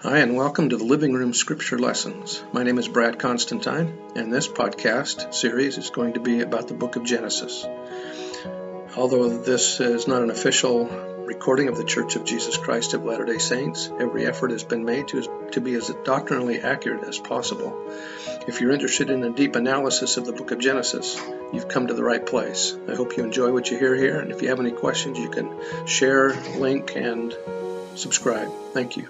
Hi, and welcome to the Living Room Scripture Lessons. My name is Brad Constantine, and this podcast series is going to be about the book of Genesis. Although this is not an official recording of the Church of Jesus Christ of Latter day Saints, every effort has been made to, to be as doctrinally accurate as possible. If you're interested in a deep analysis of the book of Genesis, you've come to the right place. I hope you enjoy what you hear here, and if you have any questions, you can share, link, and subscribe. Thank you.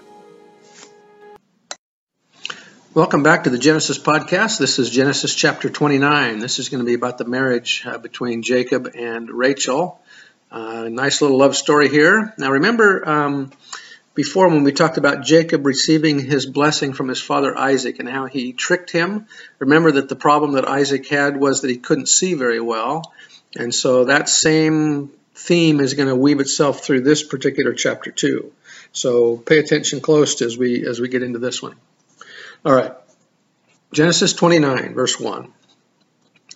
Welcome back to the Genesis podcast. This is Genesis chapter 29. This is going to be about the marriage uh, between Jacob and Rachel. Uh, nice little love story here. Now, remember um, before when we talked about Jacob receiving his blessing from his father Isaac and how he tricked him? Remember that the problem that Isaac had was that he couldn't see very well. And so that same theme is going to weave itself through this particular chapter too. So pay attention close as we as we get into this one. All right. Genesis 29, verse 1.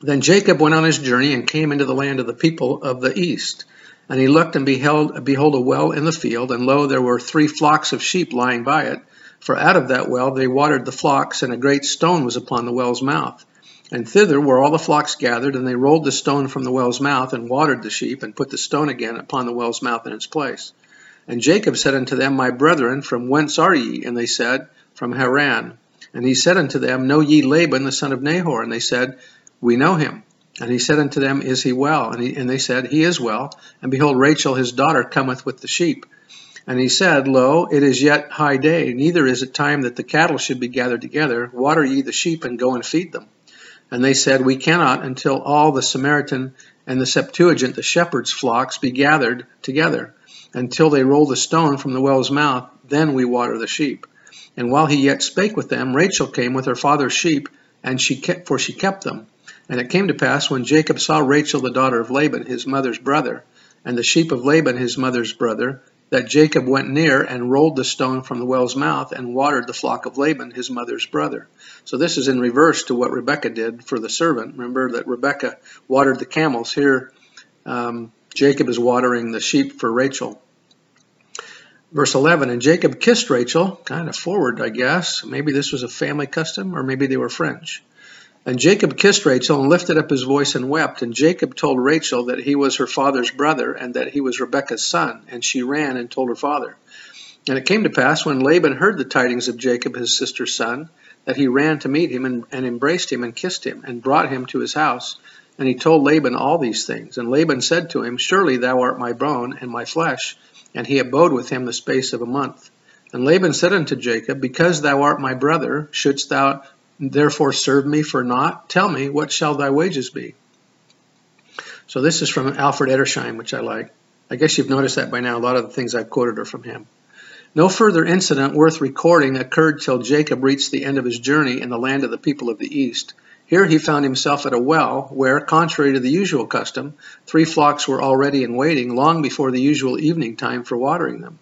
Then Jacob went on his journey and came into the land of the people of the east. And he looked and beheld, behold a well in the field, and lo, there were three flocks of sheep lying by it. For out of that well they watered the flocks, and a great stone was upon the well's mouth. And thither were all the flocks gathered, and they rolled the stone from the well's mouth, and watered the sheep, and put the stone again upon the well's mouth in its place. And Jacob said unto them, My brethren, from whence are ye? And they said, From Haran. And he said unto them, Know ye Laban the son of Nahor? And they said, We know him. And he said unto them, Is he well? And, he, and they said, He is well. And behold, Rachel his daughter cometh with the sheep. And he said, Lo, it is yet high day, neither is it time that the cattle should be gathered together. Water ye the sheep, and go and feed them. And they said, We cannot until all the Samaritan and the Septuagint, the shepherd's flocks, be gathered together. Until they roll the stone from the well's mouth, then we water the sheep. And while he yet spake with them, Rachel came with her father's sheep, and she kept, for she kept them. And it came to pass when Jacob saw Rachel the daughter of Laban, his mother's brother, and the sheep of Laban his mother's brother, that Jacob went near and rolled the stone from the well's mouth and watered the flock of Laban his mother's brother. So this is in reverse to what Rebekah did for the servant. Remember that Rebekah watered the camels. Here, um, Jacob is watering the sheep for Rachel. Verse 11, and Jacob kissed Rachel, kind of forward, I guess. Maybe this was a family custom, or maybe they were French. And Jacob kissed Rachel and lifted up his voice and wept. And Jacob told Rachel that he was her father's brother and that he was Rebekah's son. And she ran and told her father. And it came to pass when Laban heard the tidings of Jacob his sister's son, that he ran to meet him and, and embraced him and kissed him and brought him to his house. And he told Laban all these things. And Laban said to him, Surely thou art my bone and my flesh. And he abode with him the space of a month. And Laban said unto Jacob, Because thou art my brother, shouldst thou therefore serve me for naught? Tell me, what shall thy wages be? So this is from Alfred Edersheim, which I like. I guess you've noticed that by now. A lot of the things I've quoted are from him. No further incident worth recording occurred till Jacob reached the end of his journey in the land of the people of the east. Here he found himself at a well where, contrary to the usual custom, three flocks were already in waiting long before the usual evening time for watering them.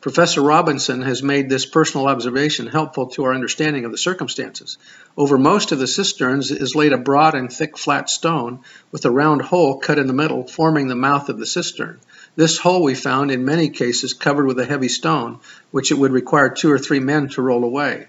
Professor Robinson has made this personal observation helpful to our understanding of the circumstances. Over most of the cisterns is laid a broad and thick flat stone with a round hole cut in the middle, forming the mouth of the cistern. This hole we found in many cases covered with a heavy stone, which it would require two or three men to roll away.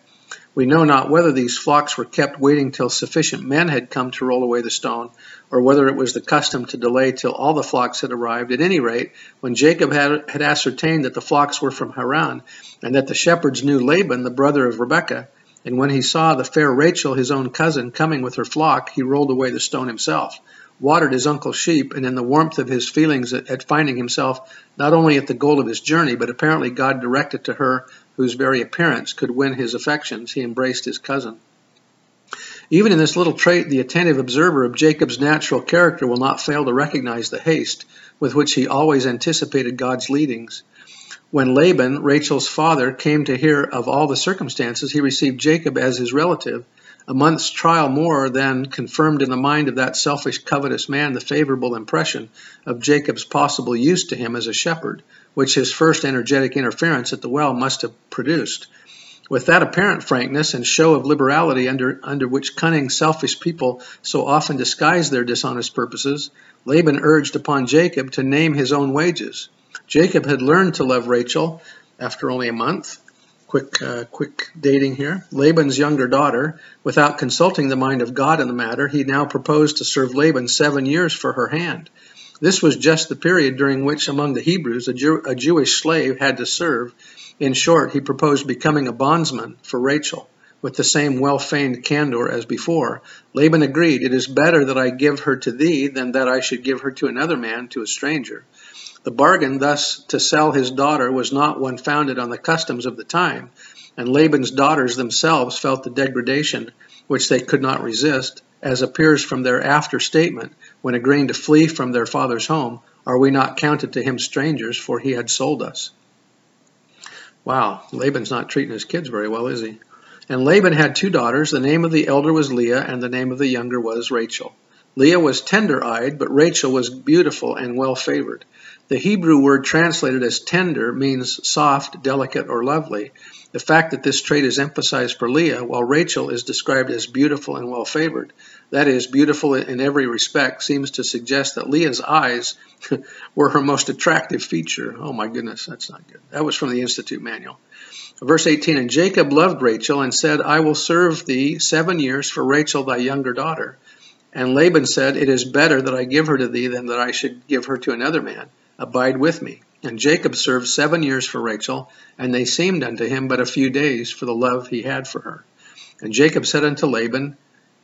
We know not whether these flocks were kept waiting till sufficient men had come to roll away the stone, or whether it was the custom to delay till all the flocks had arrived. At any rate, when Jacob had, had ascertained that the flocks were from Haran, and that the shepherds knew Laban, the brother of Rebekah, and when he saw the fair Rachel, his own cousin, coming with her flock, he rolled away the stone himself, watered his uncle's sheep, and in the warmth of his feelings at, at finding himself not only at the goal of his journey, but apparently God directed to her whose very appearance could win his affections, he embraced his cousin. Even in this little trait, the attentive observer of Jacob's natural character will not fail to recognize the haste with which he always anticipated God's leadings. When Laban, Rachel's father, came to hear of all the circumstances, he received Jacob as his relative. A month's trial more than confirmed in the mind of that selfish, covetous man the favorable impression of Jacob's possible use to him as a shepherd, which his first energetic interference at the well must have produced. With that apparent frankness and show of liberality under, under which cunning, selfish people so often disguise their dishonest purposes, Laban urged upon Jacob to name his own wages. Jacob had learned to love Rachel after only a month, quick, uh, quick dating here. Laban's younger daughter, without consulting the mind of God in the matter, he now proposed to serve Laban seven years for her hand. This was just the period during which, among the Hebrews, a, Jew, a Jewish slave had to serve. In short, he proposed becoming a bondsman for Rachel. With the same well feigned candor as before, Laban agreed, It is better that I give her to thee than that I should give her to another man, to a stranger. The bargain thus to sell his daughter was not one founded on the customs of the time, and Laban's daughters themselves felt the degradation which they could not resist, as appears from their after statement when agreeing to flee from their father's home, Are we not counted to him strangers, for he had sold us? Wow, Laban's not treating his kids very well, is he? And Laban had two daughters. The name of the elder was Leah, and the name of the younger was Rachel. Leah was tender eyed, but Rachel was beautiful and well favored. The Hebrew word translated as tender means soft, delicate, or lovely. The fact that this trait is emphasized for Leah, while Rachel is described as beautiful and well favored, that is, beautiful in every respect, seems to suggest that Leah's eyes were her most attractive feature. Oh my goodness, that's not good. That was from the Institute Manual. Verse 18 And Jacob loved Rachel and said, I will serve thee seven years for Rachel thy younger daughter. And Laban said, It is better that I give her to thee than that I should give her to another man. Abide with me. And Jacob served seven years for Rachel, and they seemed unto him but a few days for the love he had for her. And Jacob said unto Laban,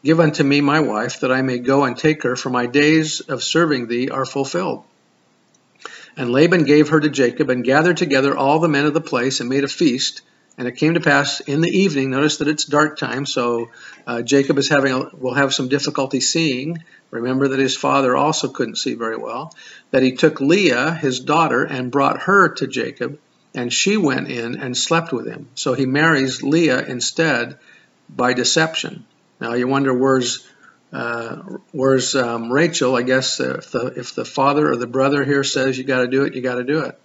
Give unto me my wife, that I may go and take her, for my days of serving thee are fulfilled. And Laban gave her to Jacob, and gathered together all the men of the place, and made a feast. And it came to pass in the evening, notice that it's dark time, so uh, Jacob is having a, will have some difficulty seeing. Remember that his father also couldn't see very well. That he took Leah, his daughter, and brought her to Jacob, and she went in and slept with him. So he marries Leah instead by deception. Now you wonder where's uh, where's um, Rachel? I guess if the if the father or the brother here says you got to do it, you got to do it.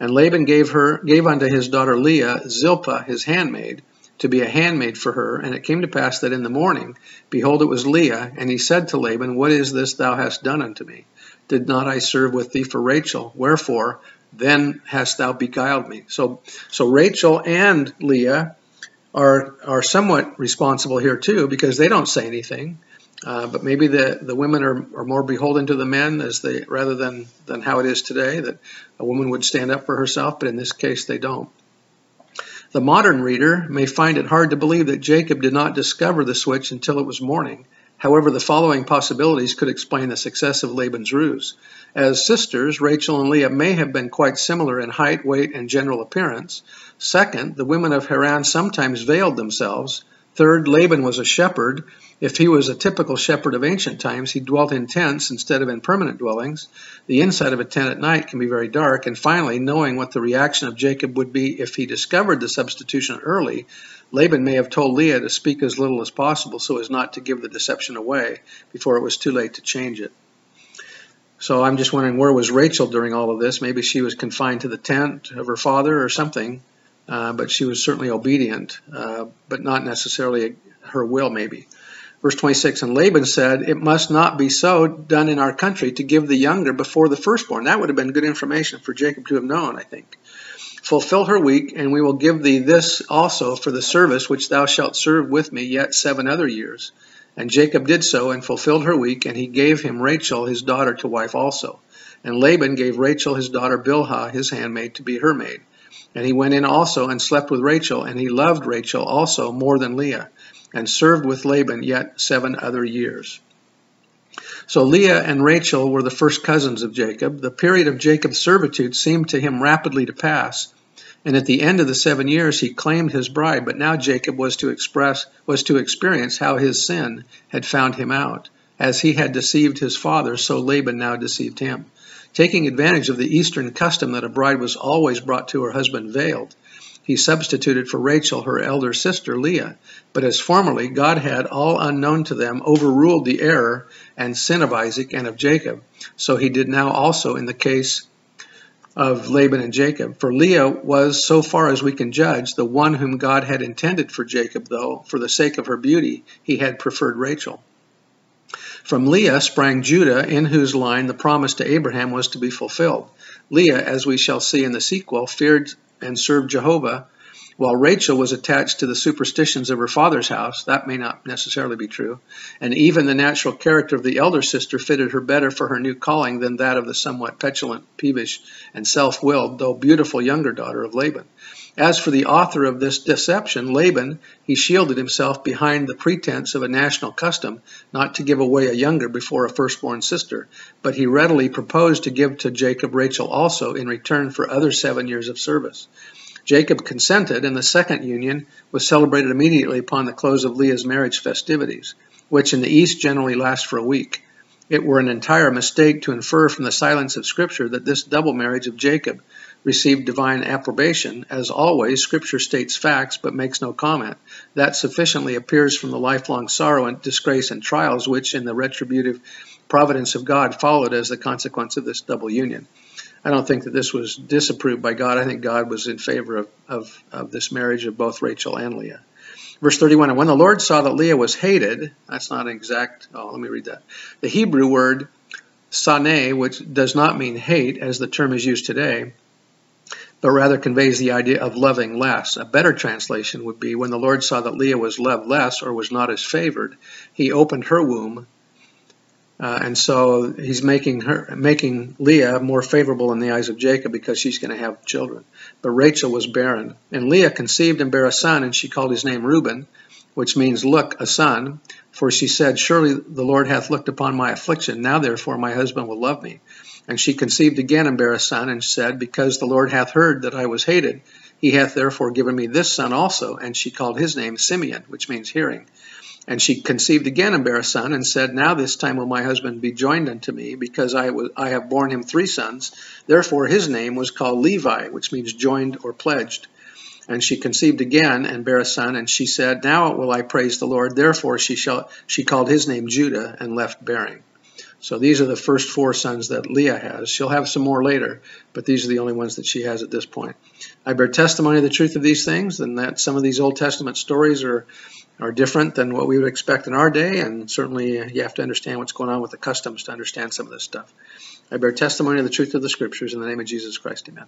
And Laban gave her gave unto his daughter Leah Zilpah his handmaid to be a handmaid for her. And it came to pass that in the morning, behold, it was Leah, and he said to Laban, What is this thou hast done unto me? Did not I serve with thee for Rachel? Wherefore then hast thou beguiled me? So so Rachel and Leah are are somewhat responsible here too because they don't say anything. Uh, but maybe the, the women are, are more beholden to the men as they rather than, than how it is today that a woman would stand up for herself, but in this case they don't. The modern reader may find it hard to believe that Jacob did not discover the switch until it was morning. However, the following possibilities could explain the success of Laban's ruse. As sisters, Rachel and Leah may have been quite similar in height, weight, and general appearance. Second, the women of Haran sometimes veiled themselves. Third, Laban was a shepherd. If he was a typical shepherd of ancient times, he dwelt in tents instead of in permanent dwellings. The inside of a tent at night can be very dark. And finally, knowing what the reaction of Jacob would be if he discovered the substitution early, Laban may have told Leah to speak as little as possible so as not to give the deception away before it was too late to change it. So I'm just wondering where was Rachel during all of this? Maybe she was confined to the tent of her father or something. Uh, but she was certainly obedient, uh, but not necessarily her will, maybe. Verse 26 And Laban said, It must not be so done in our country to give the younger before the firstborn. That would have been good information for Jacob to have known, I think. Fulfill her week, and we will give thee this also for the service which thou shalt serve with me yet seven other years. And Jacob did so, and fulfilled her week, and he gave him Rachel his daughter to wife also. And Laban gave Rachel his daughter Bilhah his handmaid to be her maid. And he went in also and slept with Rachel, and he loved Rachel also more than Leah, and served with Laban yet seven other years. So Leah and Rachel were the first cousins of Jacob. The period of Jacob's servitude seemed to him rapidly to pass, and at the end of the seven years he claimed his bride. But now Jacob was to express was to experience how his sin had found him out. As he had deceived his father, so Laban now deceived him. Taking advantage of the Eastern custom that a bride was always brought to her husband veiled, he substituted for Rachel her elder sister Leah. But as formerly God had, all unknown to them, overruled the error and sin of Isaac and of Jacob, so he did now also in the case of Laban and Jacob. For Leah was, so far as we can judge, the one whom God had intended for Jacob, though, for the sake of her beauty, he had preferred Rachel. From Leah sprang Judah, in whose line the promise to Abraham was to be fulfilled. Leah, as we shall see in the sequel, feared and served Jehovah while Rachel was attached to the superstitions of her father's house, that may not necessarily be true, and even the natural character of the elder sister fitted her better for her new calling than that of the somewhat petulant, peevish, and self willed, though beautiful younger daughter of Laban. As for the author of this deception, Laban, he shielded himself behind the pretense of a national custom not to give away a younger before a firstborn sister, but he readily proposed to give to Jacob Rachel also in return for other seven years of service. Jacob consented, and the second union was celebrated immediately upon the close of Leah's marriage festivities, which in the East generally last for a week. It were an entire mistake to infer from the silence of Scripture that this double marriage of Jacob received divine approbation. As always, Scripture states facts but makes no comment. That sufficiently appears from the lifelong sorrow and disgrace and trials which, in the retributive providence of God, followed as the consequence of this double union. I don't think that this was disapproved by God. I think God was in favor of, of, of this marriage of both Rachel and Leah. Verse 31 And when the Lord saw that Leah was hated, that's not an exact, oh, let me read that. The Hebrew word sane, which does not mean hate as the term is used today, but rather conveys the idea of loving less. A better translation would be when the Lord saw that Leah was loved less or was not as favored, he opened her womb. Uh, and so he's making her making Leah more favorable in the eyes of Jacob because she's going to have children. But Rachel was barren, and Leah conceived and bare a son, and she called his name Reuben, which means look, a son. For she said, Surely the Lord hath looked upon my affliction. Now therefore my husband will love me. And she conceived again and bare a son, and said, Because the Lord hath heard that I was hated, he hath therefore given me this son also. And she called his name Simeon, which means hearing. And she conceived again and bare a son, and said, Now this time will my husband be joined unto me, because I, was, I have borne him three sons. Therefore his name was called Levi, which means joined or pledged. And she conceived again and bare a son, and she said, Now will I praise the Lord. Therefore she, shall, she called his name Judah, and left bearing. So these are the first four sons that Leah has. She'll have some more later, but these are the only ones that she has at this point. I bear testimony of the truth of these things, and that some of these Old Testament stories are are different than what we would expect in our day, and certainly you have to understand what's going on with the customs to understand some of this stuff. I bear testimony of the truth of the Scriptures in the name of Jesus Christ. Amen.